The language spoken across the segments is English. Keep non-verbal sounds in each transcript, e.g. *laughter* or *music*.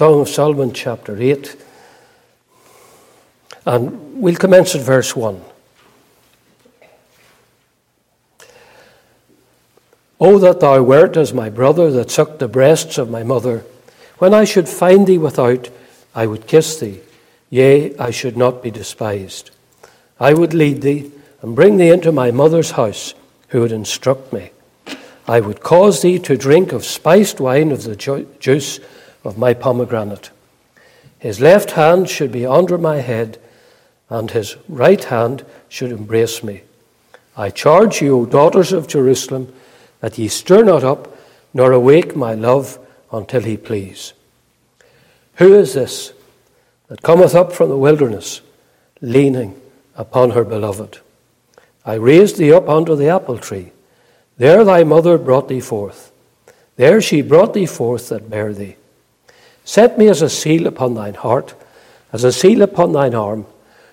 Song of Solomon, chapter 8. And we'll commence at verse 1. Oh, that thou wert as my brother that sucked the breasts of my mother. When I should find thee without, I would kiss thee. Yea, I should not be despised. I would lead thee and bring thee into my mother's house, who would instruct me. I would cause thee to drink of spiced wine of the juice of my pomegranate. His left hand should be under my head, and his right hand should embrace me. I charge you, O daughters of Jerusalem, that ye stir not up, nor awake my love until he please. Who is this that cometh up from the wilderness, leaning upon her beloved? I raised thee up under the apple tree. There thy mother brought thee forth. There she brought thee forth that bare thee. Set me as a seal upon thine heart, as a seal upon thine arm,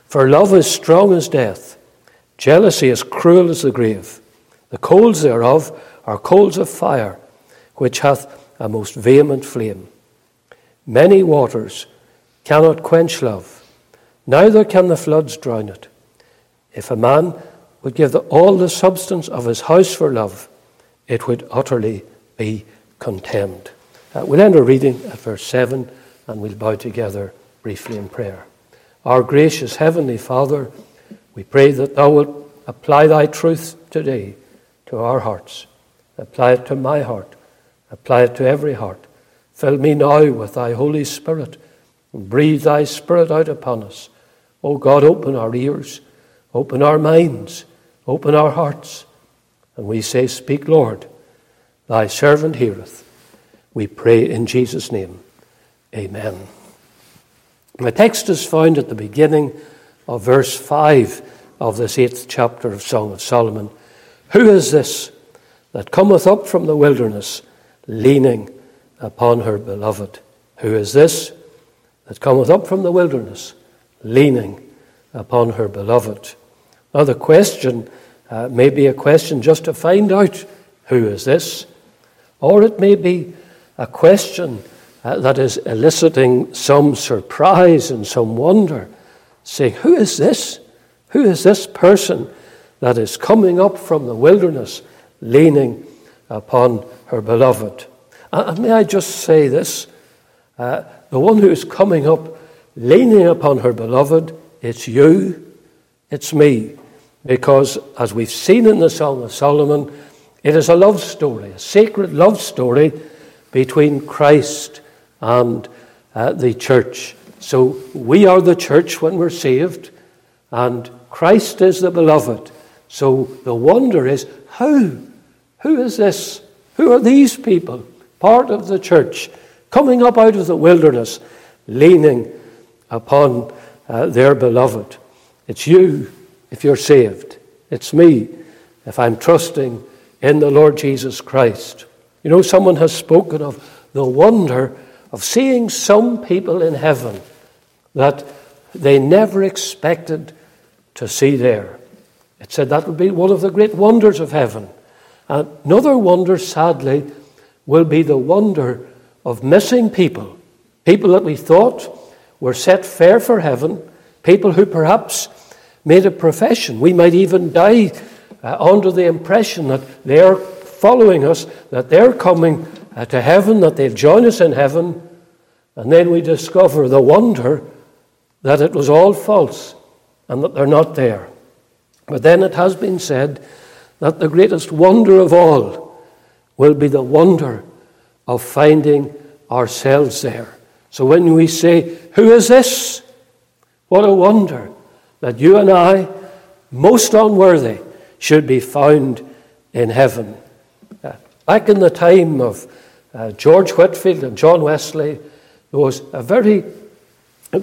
for love is strong as death, jealousy is cruel as the grave. The coals thereof are coals of fire, which hath a most vehement flame. Many waters cannot quench love, neither can the floods drown it. If a man would give the, all the substance of his house for love, it would utterly be contemned. Uh, we'll end our reading at verse 7 and we'll bow together briefly in prayer. Our gracious Heavenly Father, we pray that Thou wilt apply Thy truth today to our hearts. Apply it to my heart. Apply it to every heart. Fill me now with thy Holy Spirit and breathe thy Spirit out upon us. O God, open our ears, open our minds, open our hearts. And we say, Speak, Lord, thy servant heareth. We pray in Jesus' name. Amen. My text is found at the beginning of verse 5 of this eighth chapter of Song of Solomon. Who is this that cometh up from the wilderness, leaning upon her beloved. Who is this that cometh up from the wilderness, leaning upon her beloved? Now, the question uh, may be a question just to find out who is this, or it may be a question uh, that is eliciting some surprise and some wonder, saying, Who is this? Who is this person that is coming up from the wilderness? leaning upon her beloved. And may I just say this? Uh, the one who is coming up, leaning upon her beloved, it's you, it's me. Because as we've seen in the Song of Solomon, it is a love story, a sacred love story between Christ and uh, the church. So we are the church when we're saved, and Christ is the beloved. So the wonder is how who is this? Who are these people, part of the church, coming up out of the wilderness, leaning upon uh, their beloved? It's you if you're saved. It's me if I'm trusting in the Lord Jesus Christ. You know, someone has spoken of the wonder of seeing some people in heaven that they never expected to see there. It said that would be one of the great wonders of heaven. Another wonder, sadly, will be the wonder of missing people. People that we thought were set fair for heaven, people who perhaps made a profession. We might even die uh, under the impression that they're following us, that they're coming uh, to heaven, that they'll join us in heaven. And then we discover the wonder that it was all false and that they're not there. But then it has been said that the greatest wonder of all will be the wonder of finding ourselves there. So when we say, Who is this? What a wonder that you and I, most unworthy, should be found in heaven. Back in the time of uh, George Whitefield and John Wesley, there was a very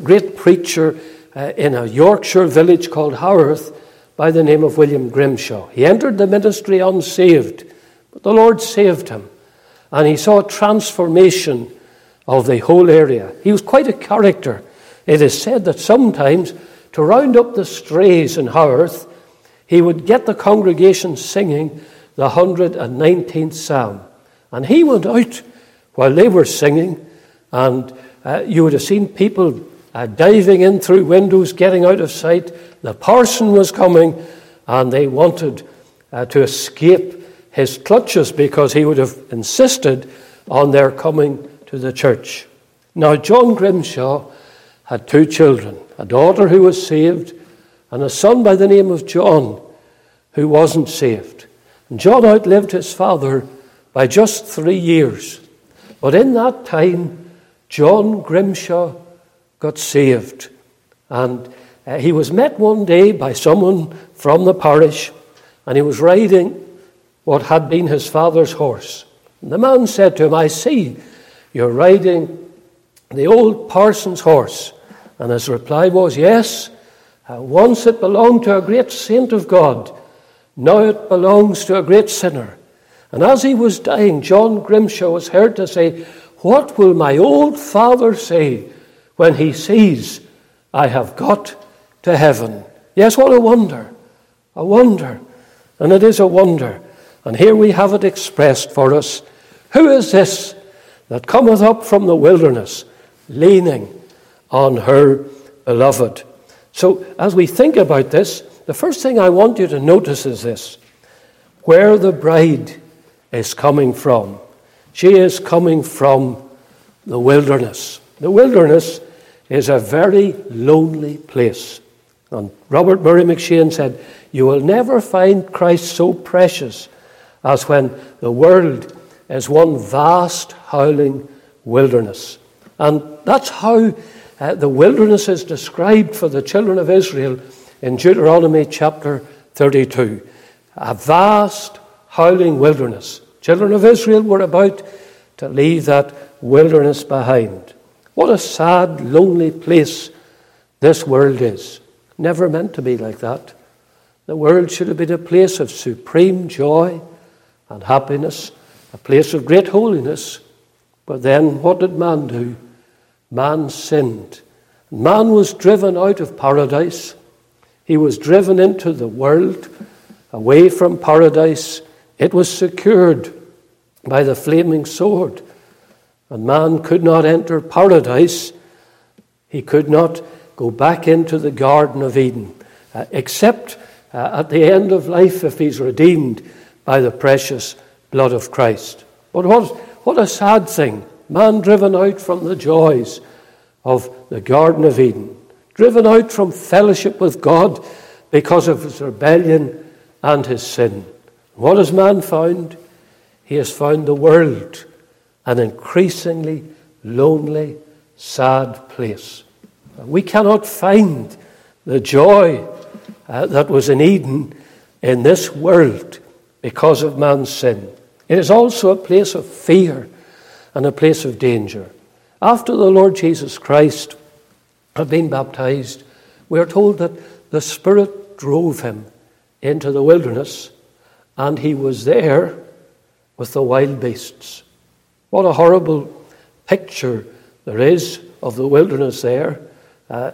great preacher uh, in a Yorkshire village called Haworth by the name of William Grimshaw. He entered the ministry unsaved, but the Lord saved him. And he saw a transformation of the whole area. He was quite a character. It is said that sometimes, to round up the strays in Haworth, he would get the congregation singing the 119th Psalm. And he went out while they were singing and uh, you would have seen people uh, diving in through windows, getting out of sight. The parson was coming, and they wanted uh, to escape his clutches because he would have insisted on their coming to the church. Now, John Grimshaw had two children a daughter who was saved, and a son by the name of John who wasn't saved. John outlived his father by just three years. But in that time, John Grimshaw got saved. And uh, he was met one day by someone from the parish, and he was riding what had been his father's horse. And the man said to him, I see you're riding the old parson's horse. And his reply was, Yes, uh, once it belonged to a great saint of God, now it belongs to a great sinner. And as he was dying, John Grimshaw was heard to say, What will my old father say when he sees I have got to heaven? Yes, what a wonder! A wonder. And it is a wonder. And here we have it expressed for us. Who is this that cometh up from the wilderness, leaning on her beloved? So, as we think about this, the first thing I want you to notice is this where the bride is coming from. She is coming from the wilderness. The wilderness is a very lonely place. And Robert Murray M'Cheyne said, You will never find Christ so precious as when the world is one vast howling wilderness. And that's how uh, the wilderness is described for the children of Israel in Deuteronomy chapter 32. A vast howling wilderness. Children of Israel were about to leave that wilderness behind. What a sad, lonely place this world is. Never meant to be like that. The world should have been a place of supreme joy and happiness, a place of great holiness. But then what did man do? Man sinned. Man was driven out of paradise. He was driven into the world, away from paradise. It was secured by the flaming sword. And man could not enter paradise. He could not go back into the Garden of Eden, uh, except uh, at the end of life if he's redeemed by the precious blood of Christ. But what, what a sad thing. Man driven out from the joys of the Garden of Eden, driven out from fellowship with God because of his rebellion and his sin. What has man found? He has found the world an increasingly lonely, sad place. We cannot find the joy uh, that was in Eden in this world because of man's sin. It is also a place of fear and a place of danger. After the Lord Jesus Christ had been baptized, we are told that the Spirit drove him into the wilderness and he was there with the wild beasts. What a horrible picture there is of the wilderness there. Uh,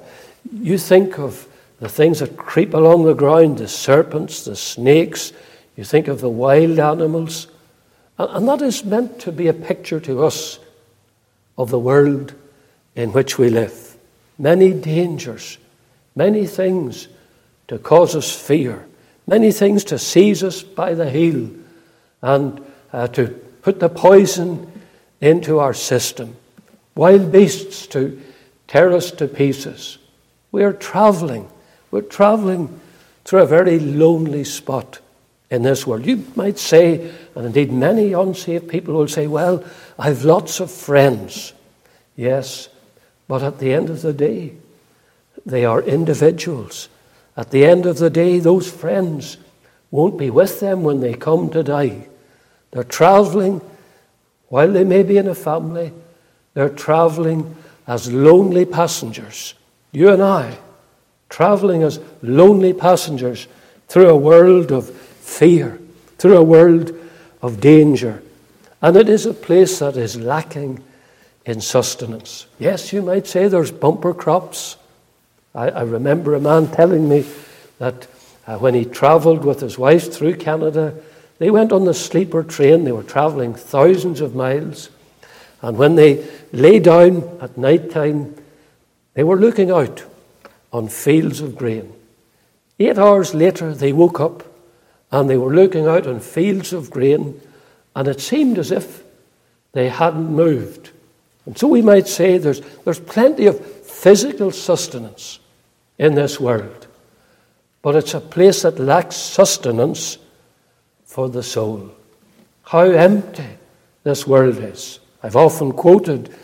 you think of the things that creep along the ground the serpents, the snakes, you think of the wild animals. And that is meant to be a picture to us of the world in which we live. Many dangers, many things to cause us fear, many things to seize us by the heel and uh, to put the poison into our system, wild beasts to tear us to pieces. We are traveling. We're traveling through a very lonely spot in this world. You might say, and indeed many unsaved people will say, Well, I've lots of friends. Yes, but at the end of the day, they are individuals. At the end of the day, those friends won't be with them when they come to die. They're traveling, while they may be in a family, they're traveling as lonely passengers. You and I, traveling as lonely passengers through a world of fear, through a world of danger. And it is a place that is lacking in sustenance. Yes, you might say there's bumper crops. I, I remember a man telling me that uh, when he traveled with his wife through Canada, they went on the sleeper train. They were traveling thousands of miles. And when they lay down at night time, they were looking out on fields of grain. Eight hours later, they woke up and they were looking out on fields of grain, and it seemed as if they hadn't moved. And so we might say there's, there's plenty of physical sustenance in this world, but it's a place that lacks sustenance for the soul. How empty this world is. I've often quoted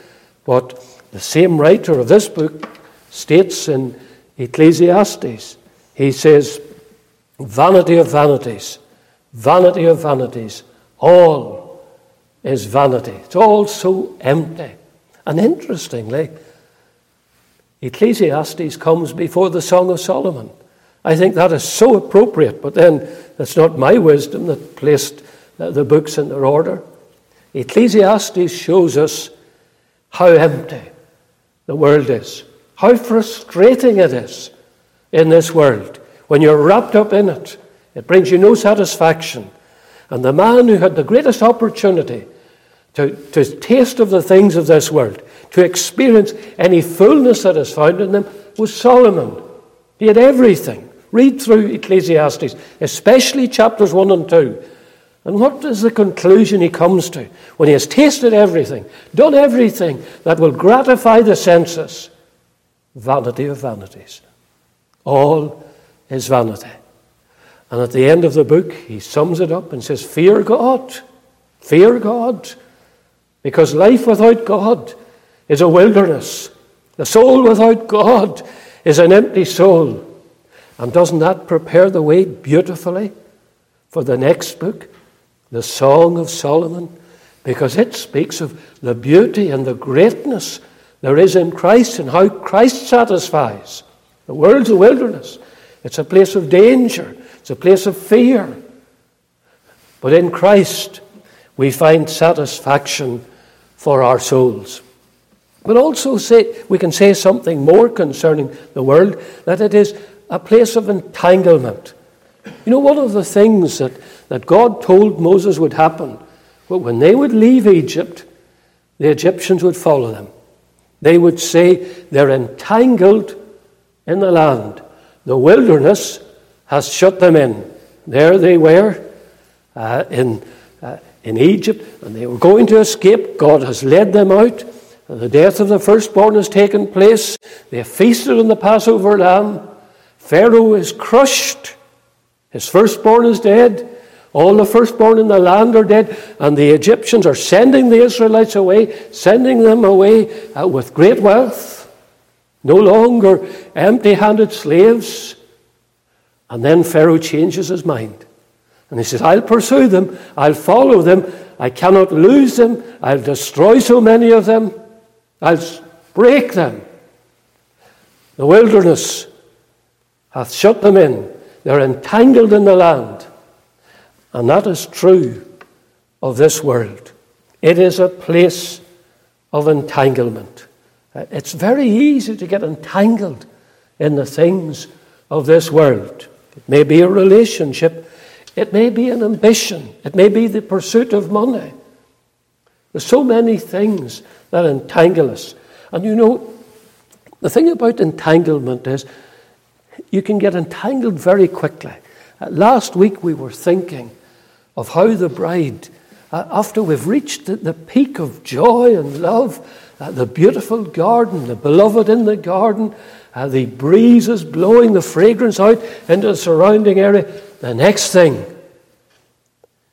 what the same writer of this book states in Ecclesiastes. He says, Vanity of vanities, vanity of vanities, all is vanity. It's all so empty. And interestingly, Ecclesiastes comes before the Song of Solomon. I think that is so appropriate, but then it's not my wisdom that placed uh, the books in their order. Ecclesiastes shows us how empty the world is, how frustrating it is in this world. When you're wrapped up in it, it brings you no satisfaction. And the man who had the greatest opportunity to, to taste of the things of this world, to experience any fullness that is found in them, was Solomon. He had everything. Read through Ecclesiastes, especially chapters 1 and 2. And what is the conclusion he comes to when he has tasted everything, done everything that will gratify the senses? Vanity of vanities. All is vanity. And at the end of the book, he sums it up and says, Fear God. Fear God. Because life without God is a wilderness. The soul without God is an empty soul. And doesn't that prepare the way beautifully for the next book? the Song of Solomon, because it speaks of the beauty and the greatness there is in Christ and how Christ satisfies. The world's a wilderness, it's a place of danger, it's a place of fear. But in Christ, we find satisfaction for our souls. But also say, we can say something more concerning the world that it is a place of entanglement. You know, one of the things that that God told Moses would happen. But when they would leave Egypt, the Egyptians would follow them. They would say, They're entangled in the land. The wilderness has shut them in. There they were uh, in, uh, in Egypt, and they were going to escape. God has led them out. The death of the firstborn has taken place. They have feasted on the Passover lamb. Pharaoh is crushed. His firstborn is dead. All the firstborn in the land are dead, and the Egyptians are sending the Israelites away, sending them away uh, with great wealth, no longer empty handed slaves. And then Pharaoh changes his mind. And he says, I'll pursue them, I'll follow them, I cannot lose them, I'll destroy so many of them, I'll break them. The wilderness hath shut them in, they're entangled in the land. And that is true of this world. It is a place of entanglement. It's very easy to get entangled in the things of this world. It may be a relationship, it may be an ambition, it may be the pursuit of money. There's so many things that entangle us. And you know, the thing about entanglement is you can get entangled very quickly. Uh, last week we were thinking of how the bride, uh, after we've reached the, the, peak of joy and love, uh, the beautiful garden, the beloved in the garden, uh, the breezes blowing the fragrance out into the surrounding area, the next thing,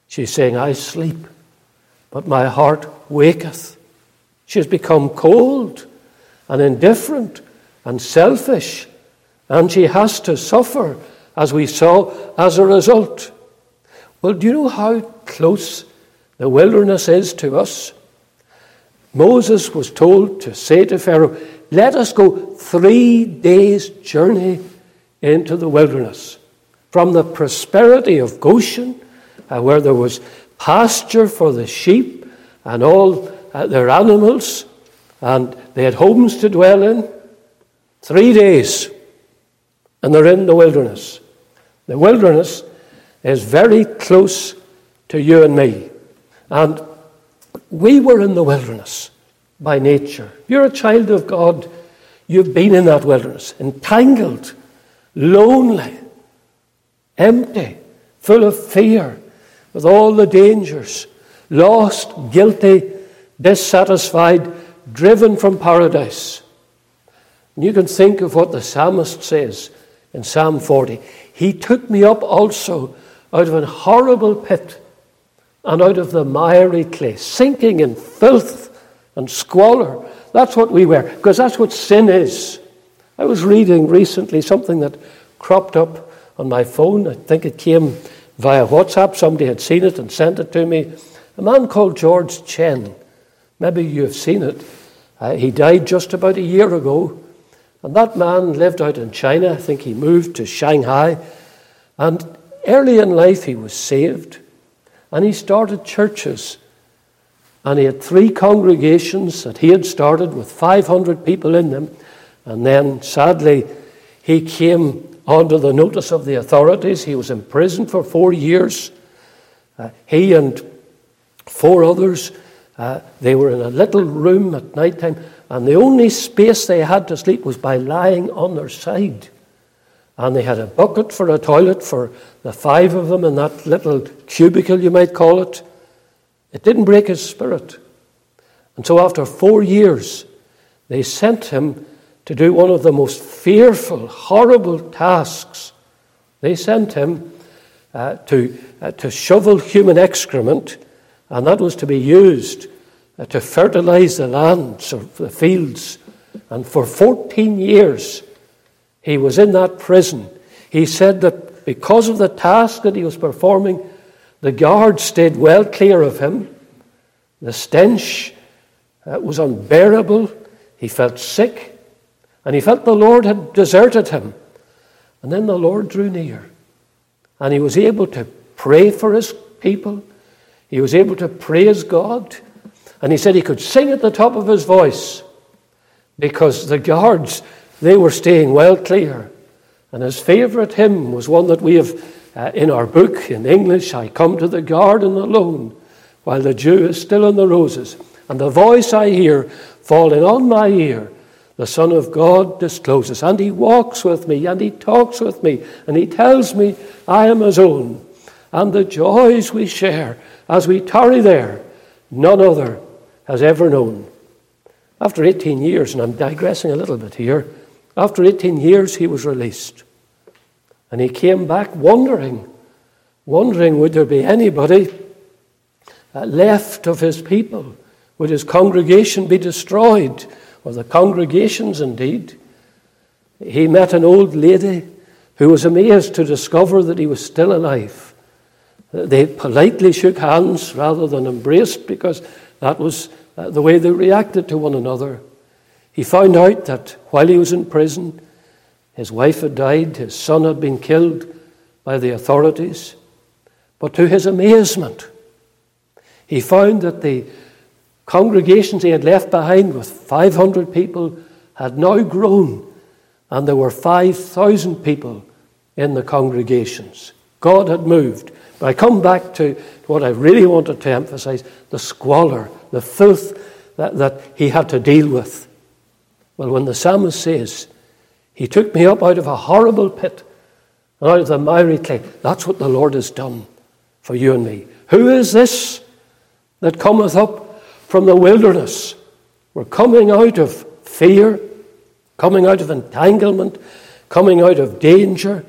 she's saying, I sleep, but my heart waketh. She has become cold and indifferent and selfish, and she has to suffer, as we saw, as a result. Well, do you know how close the wilderness is to us? Moses was told to say to Pharaoh, Let us go three days' journey into the wilderness. From the prosperity of Goshen, uh, where there was pasture for the sheep and all uh, their animals, and they had homes to dwell in. Three days, and they're in the wilderness. The wilderness is very close to you and me. And we were in the wilderness. by nature. You're a child of God. You've been in that wilderness, entangled, lonely, empty, full of fear, with all the dangers, lost, guilty, dissatisfied, driven from paradise. And you can think of what the psalmist says in Psalm 40. He took me up also out of an horrible pit and out of the miry clay, sinking in filth and squalor. That's what we were, because that's what sin is. I was reading recently something that cropped up on my phone. I think it came via WhatsApp. Somebody had seen it and sent it to me. A man called George Chen. Maybe you've seen it. Uh, he died just about a year ago. And that man lived out in China. I think he moved to Shanghai. And early in life, he was saved. And he started churches. And he had three congregations that he had started with 500 people in them. And then, sadly, he came under the notice of the authorities. He was imprisoned for four years. Uh, he and four others, uh, they were in a little room at night time, and the only space they had to sleep was by lying on their side. And they had a bucket for a toilet for the five of them in that little cubicle, you might call it. It didn't break his spirit. And so, after four years, they sent him to do one of the most fearful, horrible tasks. They sent him uh, to, uh, to shovel human excrement, and that was to be used uh, to fertilize the lands or the fields. And for 14 years, he was in that prison. He said that because of the task that he was performing, the guards stayed well clear of him. The stench uh, was unbearable. He felt sick. And he felt the Lord had deserted him. And then the Lord drew near. And he was able to pray for his people. He was able to praise God. And he said he could sing at the top of his voice because the guards, they were staying well clear. And his favorite hymn was one that we have uh, in our book in English I come to the garden alone while the dew is still on the roses. And the voice I hear falling on my ear the Son of God discloses. And he walks with me, and he talks with me, and he tells me I am his own. And the joys we share as we tarry there, none other has ever known. After 18 years, and I'm digressing a little bit here, after 18 years he was released. And he came back wondering, wondering would there be anybody uh, left of his people? Would his congregation be destroyed? Or the congregations indeed. He met an old lady who was amazed to discover that he was still alive. They politely shook hands rather than embraced because that was uh, the way they reacted to one another. He found out that while he was in prison, his wife had died, his son had been killed by the authorities. But to his amazement, he found that the congregations he had left behind with 500 people had now grown, and there were 5,000 people in the congregations. God had moved. But I come back to what I really wanted to emphasize the squalor, the filth that, that he had to deal with. Well, when the psalmist says, He took me up out of a horrible pit and out of the miry clay, that's what the Lord has done for you and me. Who is this that cometh up from the wilderness. We're coming out of fear, coming out of entanglement, coming out of danger,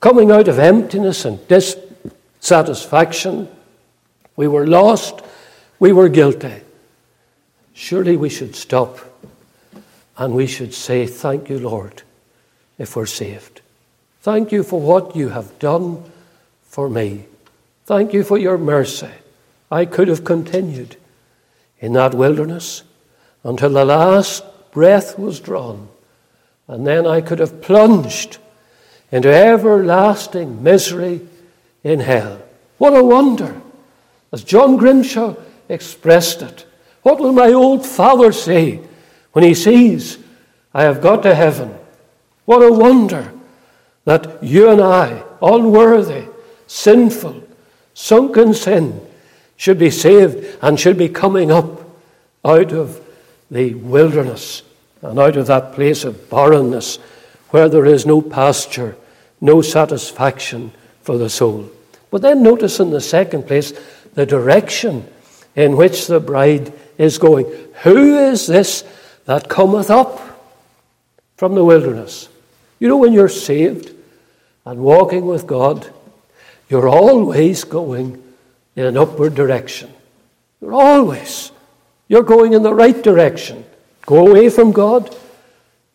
coming out of emptiness and dissatisfaction. We were lost, we were guilty. Surely we should stop and we should say, Thank you, Lord, if we're saved. Thank you for what you have done for me. Thank you for your mercy. I could have continued in that wilderness until the last breath was drawn. And then I could have plunged into everlasting misery in hell. What a wonder! As John Grimshaw expressed it. What will my old father say when he sees I have got to heaven? What a wonder that you and I, unworthy, sinful, sunken sin, should be saved and should be coming up out of the wilderness and out of that place of barrenness where there is no pasture, no satisfaction for the soul. But then notice in the second place the direction in which the bride is going. Who is this that cometh up from the wilderness? You know, when you're saved and walking with God, you're always going in an upward direction. You're always. You're going in the right direction. Go away from God,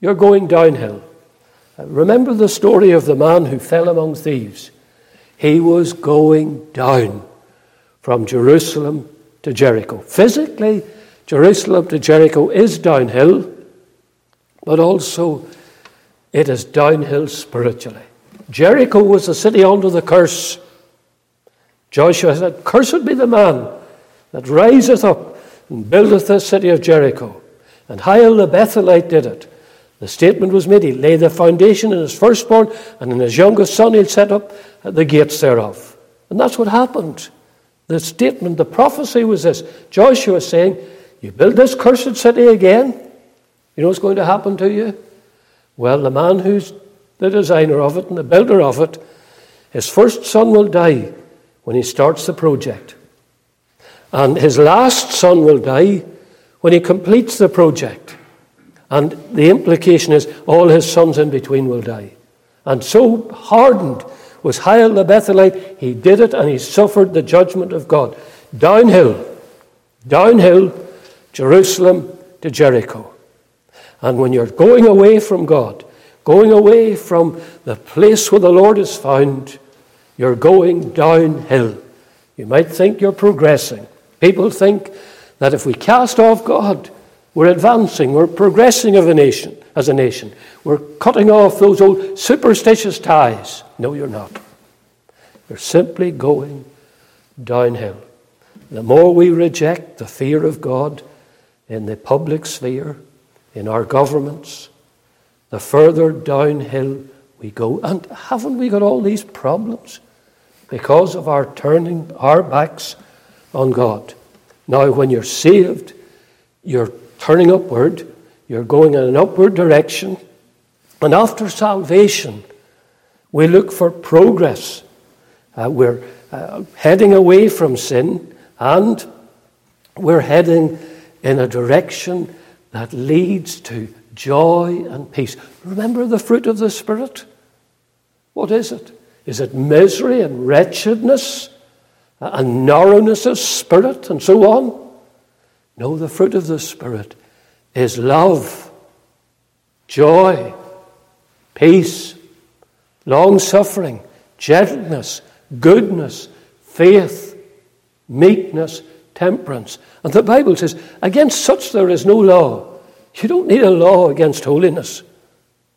you're going downhill. Uh, remember the story of the man who fell among thieves. He was going down from Jerusalem to Jericho. Physically, Jerusalem to Jericho is downhill, but also it is downhill spiritually. Jericho was a city under the curse. Joshua said, Cursed be the man that riseth up and buildeth the city of Jericho. And Hiel the Bethelite did it. The statement was made, he laid the foundation in his firstborn, and in his youngest son he'll set up the gates thereof. And that's what happened. The statement, the prophecy was this Joshua saying, You build this cursed city again, you know what's going to happen to you? Well, the man who's the designer of it and the builder of it, his first son will die when he starts the project. And his last son will die when he completes the project. And the implication is all his sons in between will die. And so hardened was Hiel the Bethelite, he did it and he suffered the judgment of God. Downhill, downhill, Jerusalem to Jericho. And when you're going away from God, going away from the place where the Lord is found, you're going downhill. You might think you're progressing. People think that if we cast off God, we're advancing, we're progressing of a nation, as a nation. We're cutting off those old superstitious ties. No, you're not. You're simply going downhill. The more we reject the fear of God in the public sphere, in our governments, the further downhill we go. And haven't we got all these problems because of our turning our backs on God? Now, when you're saved, you're turning upward, you're going in an upward direction. And after salvation, we look for progress. Uh, we're uh, heading away from sin and we're heading in a direction that leads to joy and peace. Remember the fruit of the Spirit? What is it? Is it misery and wretchedness? and narrowness of spirit and so on. No, the fruit of the Spirit is love, joy, peace, long suffering, gentleness, goodness, faith, meekness, temperance. And the Bible says, against such there is no law. You don't need a law against holiness.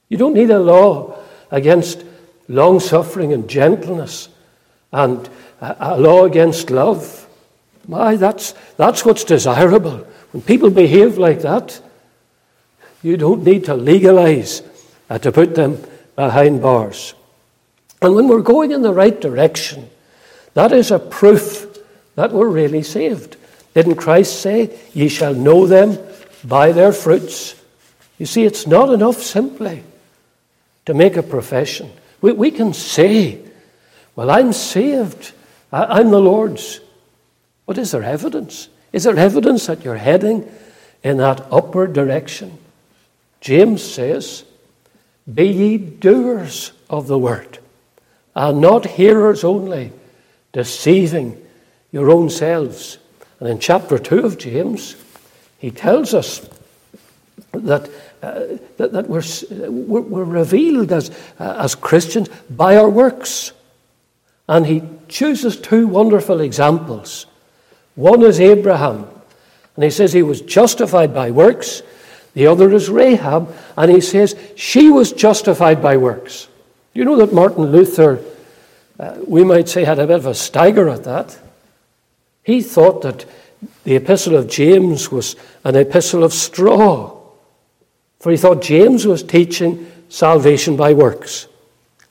You don't need a law against long suffering and gentleness and a, law against love. My, that's, that's what's desirable. When people behave like that, you don't need to legalize uh, to put them behind bars. And when we're going in the right direction, that is a proof that we're really saved. Didn't Christ say, Ye shall know them by their fruits? You see, it's not enough simply to make a profession. We, we can say, Well, I'm saved. I, I'm the Lord's. But is there evidence? Is there evidence that you're heading in that upward direction? James says, Be ye doers of the word, and not hearers only, deceiving your own selves. And in chapter 2 of James, he tells us that, uh, that, that we're, we're, we're, revealed as, uh, as Christians by our works. And he chooses two wonderful examples. One is Abraham, and he says he was justified by works. The other is Rahab, and he says she was justified by works. You know that Martin Luther, uh, we might say, had a bit of a stagger at that. He thought that the epistle of James was an epistle of straw, for he thought James was teaching salvation by works.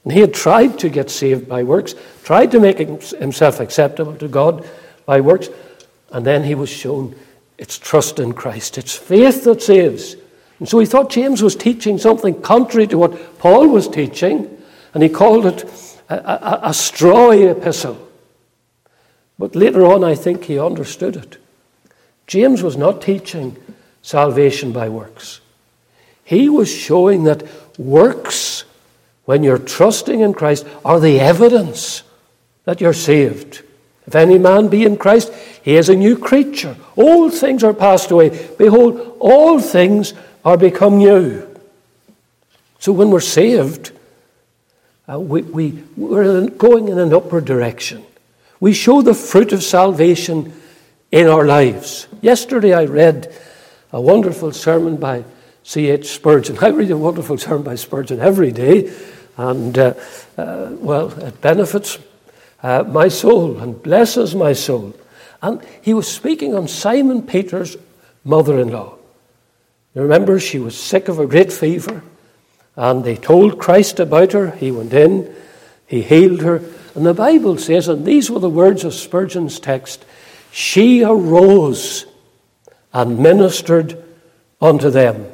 And he had tried to get saved by works, tried to make himself acceptable to God by works, and then he was shown It's trust in Christ. It's faith that saves. And so he thought James was teaching something contrary to what Paul was teaching, and he called it a, a, a straw epistle. But later on, I think he understood it. James was not teaching salvation by works. He was showing that works, when you're trusting in Christ, are the evidence that you're saved. If any man be in Christ, he is a new creature. Old things are passed away. Behold, all things are become new. So when we're saved, uh, we, we, we're going in an upward direction. We show the fruit of salvation in our lives. Yesterday I read a wonderful sermon by C.H. Spurgeon. I read a wonderful sermon by Spurgeon every day, and uh, uh, well, it benefits uh, my soul and blesses my soul. And he was speaking on Simon Peter's mother in law. You remember, she was sick of a great fever, and they told Christ about her. He went in, he healed her. And the Bible says, and these were the words of Spurgeon's text she arose and ministered unto them.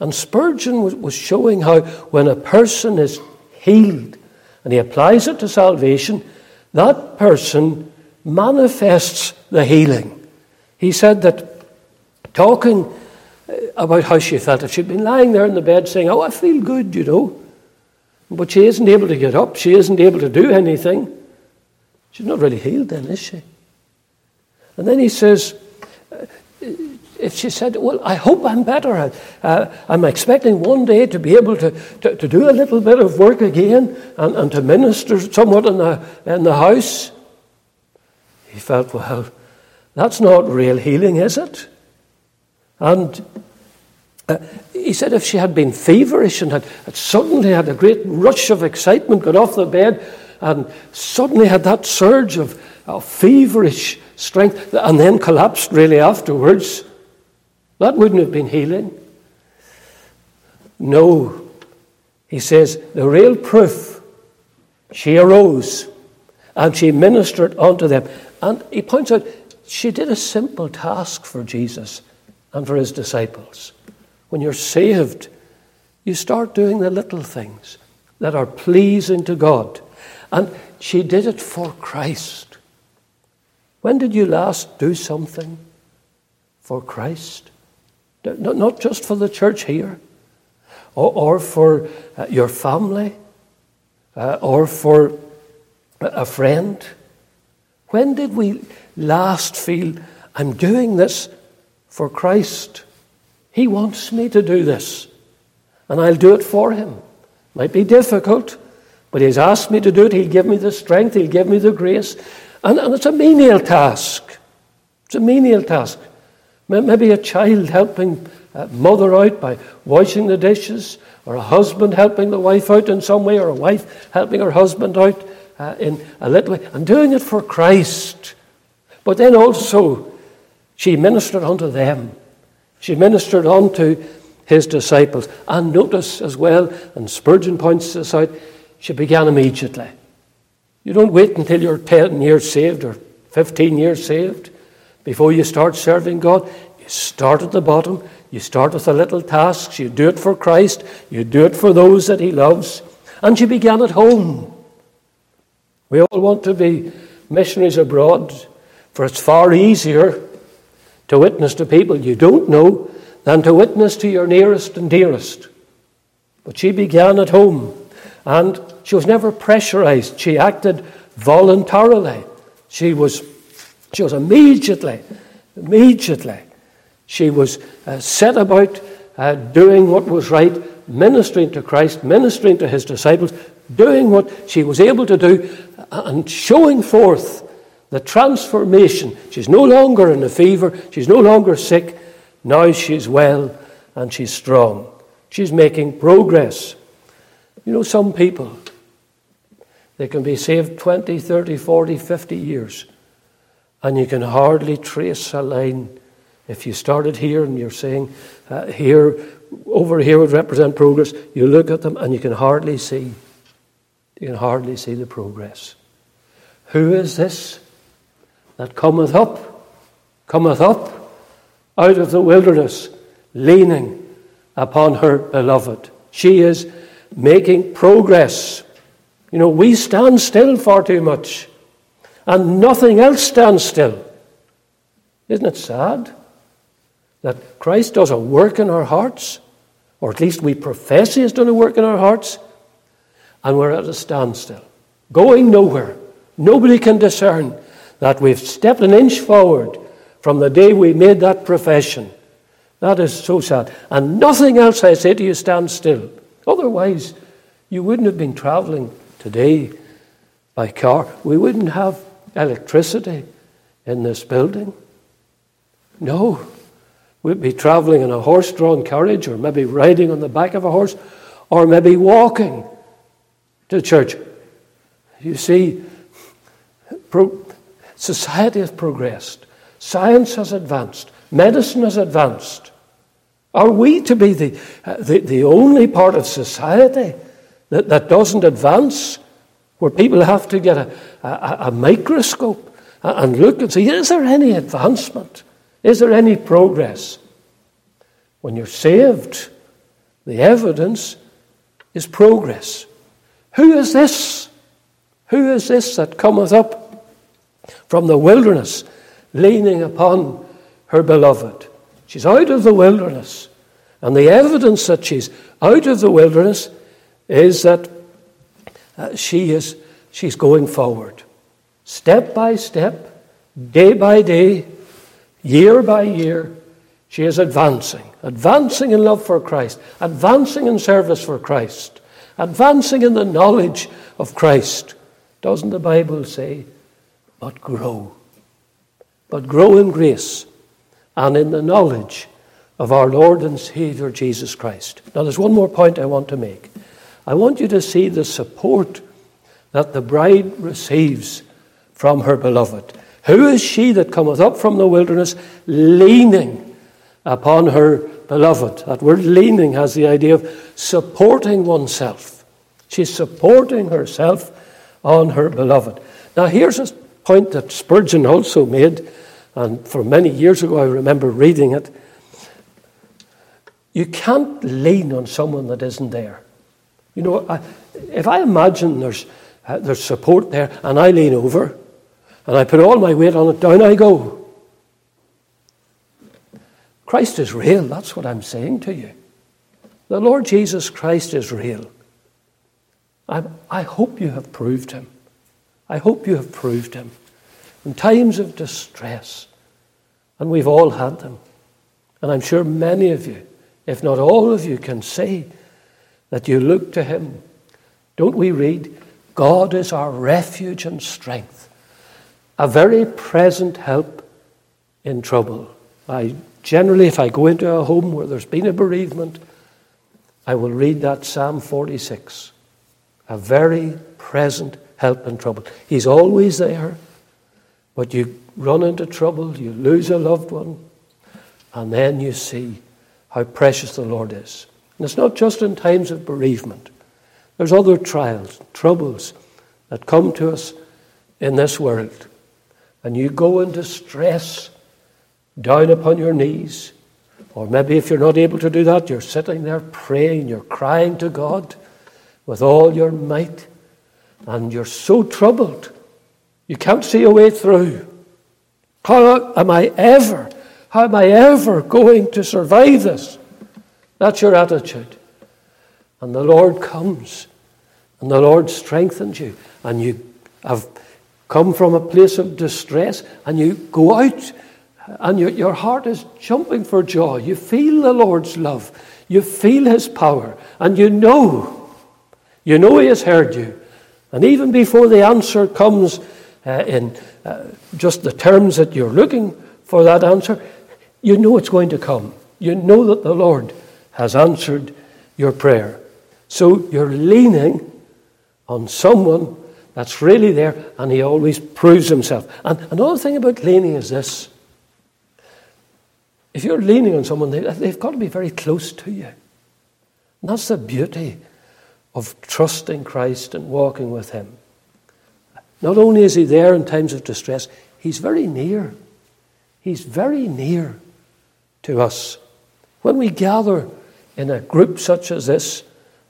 And Spurgeon was showing how when a person is healed and he applies it to salvation, that person manifests the healing. He said that talking uh, about how she felt, if she'd been lying there in the bed saying, Oh, I feel good, you know, but she isn't able to get up, she isn't able to do anything, she's not really healed then, is she? And then he says, if she said, Well, I hope I'm better. Uh, I'm expecting one day to be able to, to, to, do a little bit of work again and, and to minister somewhat in the, in the house. He felt, Well, that's not real healing, is it? And uh, he said if she had been feverish and had, had suddenly had a great rush of excitement, got off the bed, and suddenly had that surge of, of feverish strength, and then collapsed really afterwards, that wouldn't have been healing. No. He says, the real proof, she arose and she ministered unto them. And he points out, she did a simple task for Jesus and for his disciples. When you're saved, you start doing the little things that are pleasing to God. And she did it for Christ. When did you last do something for Christ? Not just for the church here, or, for uh, your family, uh, or for a friend. When did we last feel, I'm doing this for Christ? He wants me to do this, and I'll do it for Him. Might be difficult, but He's asked me to do it. He'll give me the strength, He'll give me the grace. And, and it's a menial task. It's a menial task. Maybe a child helping a mother out by washing the dishes, or a husband helping the wife out in some way, or a wife helping her husband out uh, in a little way, and doing it for Christ. But then also, she ministered unto them. She ministered unto his disciples. And notice as well, and Spurgeon points this out, she began immediately. You don't wait until you're 10 years saved or 15 years saved. Before you start serving God, you start at the bottom. You start with the little tasks. You do it for Christ. You do it for those that He loves. And she began at home. We all want to be missionaries abroad, for it's far easier to witness to people you don't know than to witness to your nearest and dearest. But she began at home, and she was never pressurized. She acted voluntarily. She was she was immediately, immediately, she was uh, set about uh, doing what was right, ministering to Christ, ministering to his disciples, doing what she was able to do, uh, and showing forth the transformation. She's no longer in a fever, she's no longer sick. Now she's well and she's strong. She's making progress. You know, some people, they can be saved 20, 30, 40, 50 years and you can hardly trace a line. If you started here and you're saying uh, here, over here would represent progress, you look at them and you can hardly see. You can hardly see the progress. Who is this that cometh up, cometh up out of the wilderness, leaning upon her beloved. She is making progress. You know, we stand still far too much, and nothing else stands still. Isn't it sad that Christ does a work in our hearts, or at least we profess He has done a work in our hearts, and we're at a standstill, going nowhere? Nobody can discern that we've stepped an inch forward from the day we made that profession. That is so sad. And nothing else, I say to you, stands still. Otherwise, you wouldn't have been traveling today by car. We wouldn't have electricity in this building. No. We'd be traveling in a horse drawn carriage, or maybe riding on the back of a horse, or maybe walking to church. You see, pro- society has progressed, science has advanced, medicine has advanced. Are we to be the, uh, the, the, only part of society that, that doesn't advance, where people have to get a, a, a microscope and look and see is there any advancement? Is there any progress? When you're saved, the evidence is progress. Who is this? Who is this that cometh up from the wilderness, leaning upon her beloved? She's out of the wilderness. And the evidence that she's out of the wilderness is that uh, she is she's going forward. Step by step, day by day, year by year, she is advancing. Advancing in love for Christ, advancing in service for Christ, advancing in the knowledge of Christ. Doesn't the Bible say, but grow? But grow in grace and in the knowledge of our Lord and Savior Jesus Christ. Now, there's one more point I want to make. I want you to see the support that the bride receives from her beloved. Who is she that cometh up from the wilderness leaning upon her beloved? That word leaning has the idea of supporting oneself. She's supporting herself on her beloved. Now, here's a point that Spurgeon also made and for many years ago, I remember reading it. You can't lean on someone that isn't there. You know, I, if I imagine there's, uh, there's support there and I lean over and I put all my weight on it, down I go. Christ is real, that's what I'm saying to you. The Lord Jesus Christ is real. I, I hope you have proved him. I hope you have proved him in times of distress. And we've all had them. And I'm sure many of you, if not all of you, can say that you look to Him. Don't we read, God is our refuge and strength, a very present help in trouble. I generally, if I go into a home where there's been a bereavement, I will read that Psalm 46. A very present help in trouble. He's always there. But you run into trouble, you lose a loved one, and then you see how precious the Lord is. And it's not just in times of bereavement, there's other trials, troubles that come to us in this world. And you go in distress down upon your knees. Or maybe if you're not able to do that, you're sitting there praying, you're crying to God with all your might, and you're so troubled you can't see a way through. How am I ever, how am I ever going to survive this? That's your attitude. And the Lord comes, and the Lord strengthens you, and you have come from a place of distress, and you go out, and your, your heart is jumping for joy. You feel the Lord's love, you feel His power, and you know, you know He has heard you. And even before the answer comes, uh, in uh, just the terms that you're looking for that answer, you know it's going to come. You know that the Lord has answered your prayer. So you're leaning on someone that's really there, and he always proves himself. And another thing about leaning is this if you're leaning on someone, they've got to be very close to you. And that's the beauty of trusting Christ and walking with Him. Not only is he there in times of distress, he's very near. He's very near to us. When we gather in a group such as this,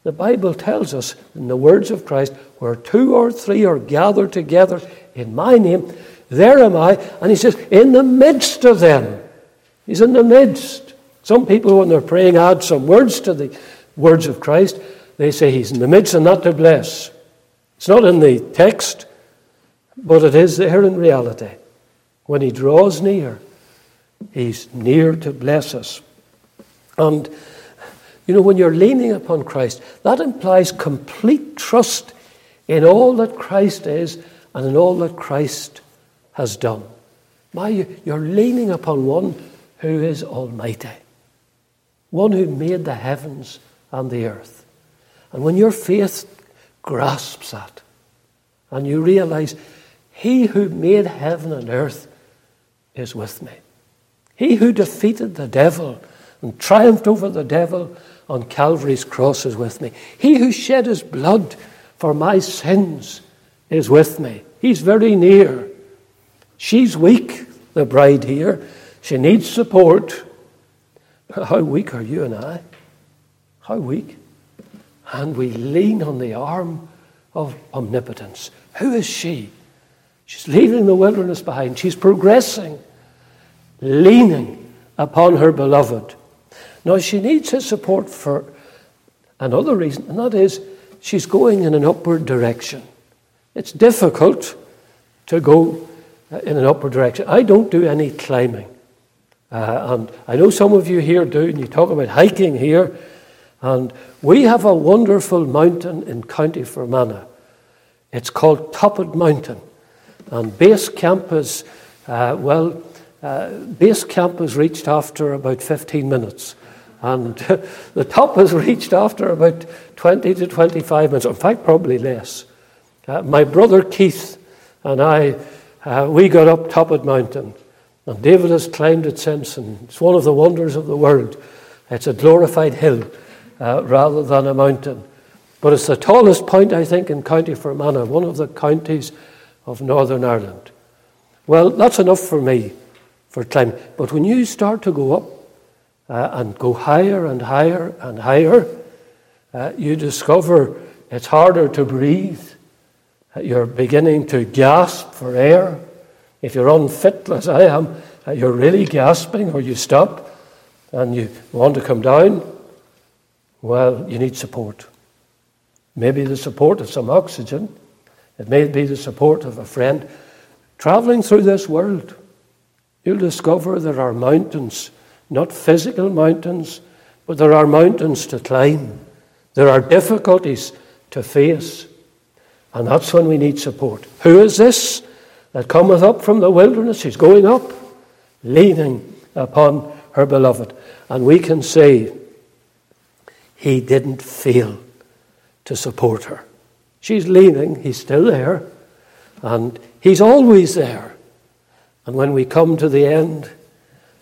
the Bible tells us in the words of Christ, where two or three are gathered together in my name, there am I. And he says, in the midst of them. He's in the midst. Some people, when they're praying, add some words to the words of Christ. They say he's in the midst and not to bless. It's not in the text, but it is there in reality. When he draws near, he's near to bless us. And, you know, when you're leaning upon Christ, that implies complete trust in all that Christ is and in all that Christ has done. My, you're leaning upon one who is almighty, one who made the heavens and the earth. And when your faith grasps that, and you realize, He who made heaven and earth is with me. He who defeated the devil and triumphed over the devil on Calvary's cross is with me. He who shed his blood for my sins is with me. He's very near. She's weak, the bride here. She needs support. How weak are you and I? How weak? And we lean on the arm of omnipotence. Who is she? She's leaving the wilderness behind. She's progressing, leaning upon her beloved. Now, she needs his support for another reason, and that is she's going in an upward direction. It's difficult to go in an upward direction. I don't do any climbing. Uh, and I know some of you here do, and you talk about hiking here. And we have a wonderful mountain in County Fermanagh. It's called Topped Mountain. And base camp is, uh, well, uh, base camp is reached after about 15 minutes. And *laughs* the top was reached after about 20 to 25 minutes, in fact, probably less. Uh, my brother Keith and I, uh, we got up Topped Mountain. And David has climbed it since, and it's one of the wonders of the world. It's a glorified hill uh, rather than a mountain. But it's the tallest point, I think, in County Fermanagh, one of the counties of Northern Ireland. Well, that's enough for me for climbing. But when you start to go up uh, and go higher and higher and higher, uh, you discover it's harder to breathe. Uh, you're beginning to gasp for air. If you're unfit, as I am, uh, you're really gasping or you stop and you want to come down. Well, you need support. Maybe the support of some oxygen. It may be the support of a friend. Traveling through this world, you'll discover there are mountains, not physical mountains, but there are mountains to climb. There are difficulties to face. And that's when we need support. Who is this that cometh up from the wilderness? She's going up, leaning upon her beloved. And we can say, He didn't fail to support her. She's leaning, He's still there, and He's always there. And when we come to the end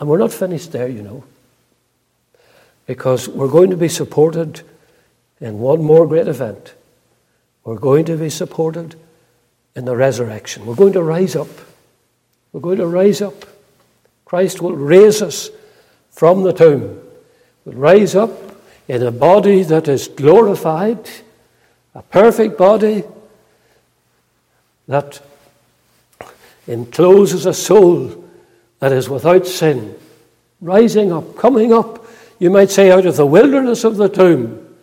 And we're not finished there, you know, because we're going to be supported in one more great event. We're going to be supported in the resurrection. We're going to rise up. We're going to rise up. Christ will raise us from the tomb. We'll rise up in a body that is glorified, a perfect body that encloses a soul that is without sin, rising up, coming up, you might say, out of the wilderness of the tomb,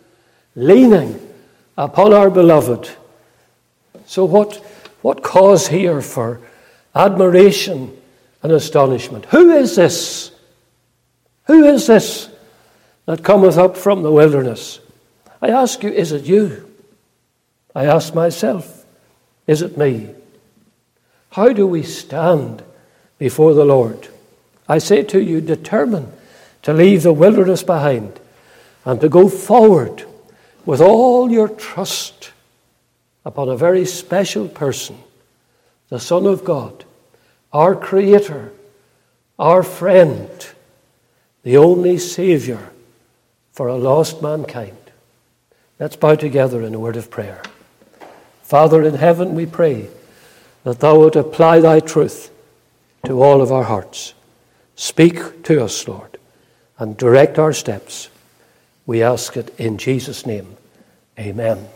leaning upon our beloved. So, what, what cause here for admiration and astonishment? Who is this? Who is this that cometh up from the wilderness? I ask you, is it you? I ask myself, is it me? How do we stand before the Lord? I say to you, determine to leave the wilderness behind and to go forward with all your trust upon a very special person, the Son of God, our Creator, our friend, the only Savior for a lost mankind. Let's bow together in a word of prayer. Father in heaven, we pray that Thou would apply Thy truth to all of our hearts. Speak to us, Lord, and direct our steps. We ask it in Jesus' name. Amen.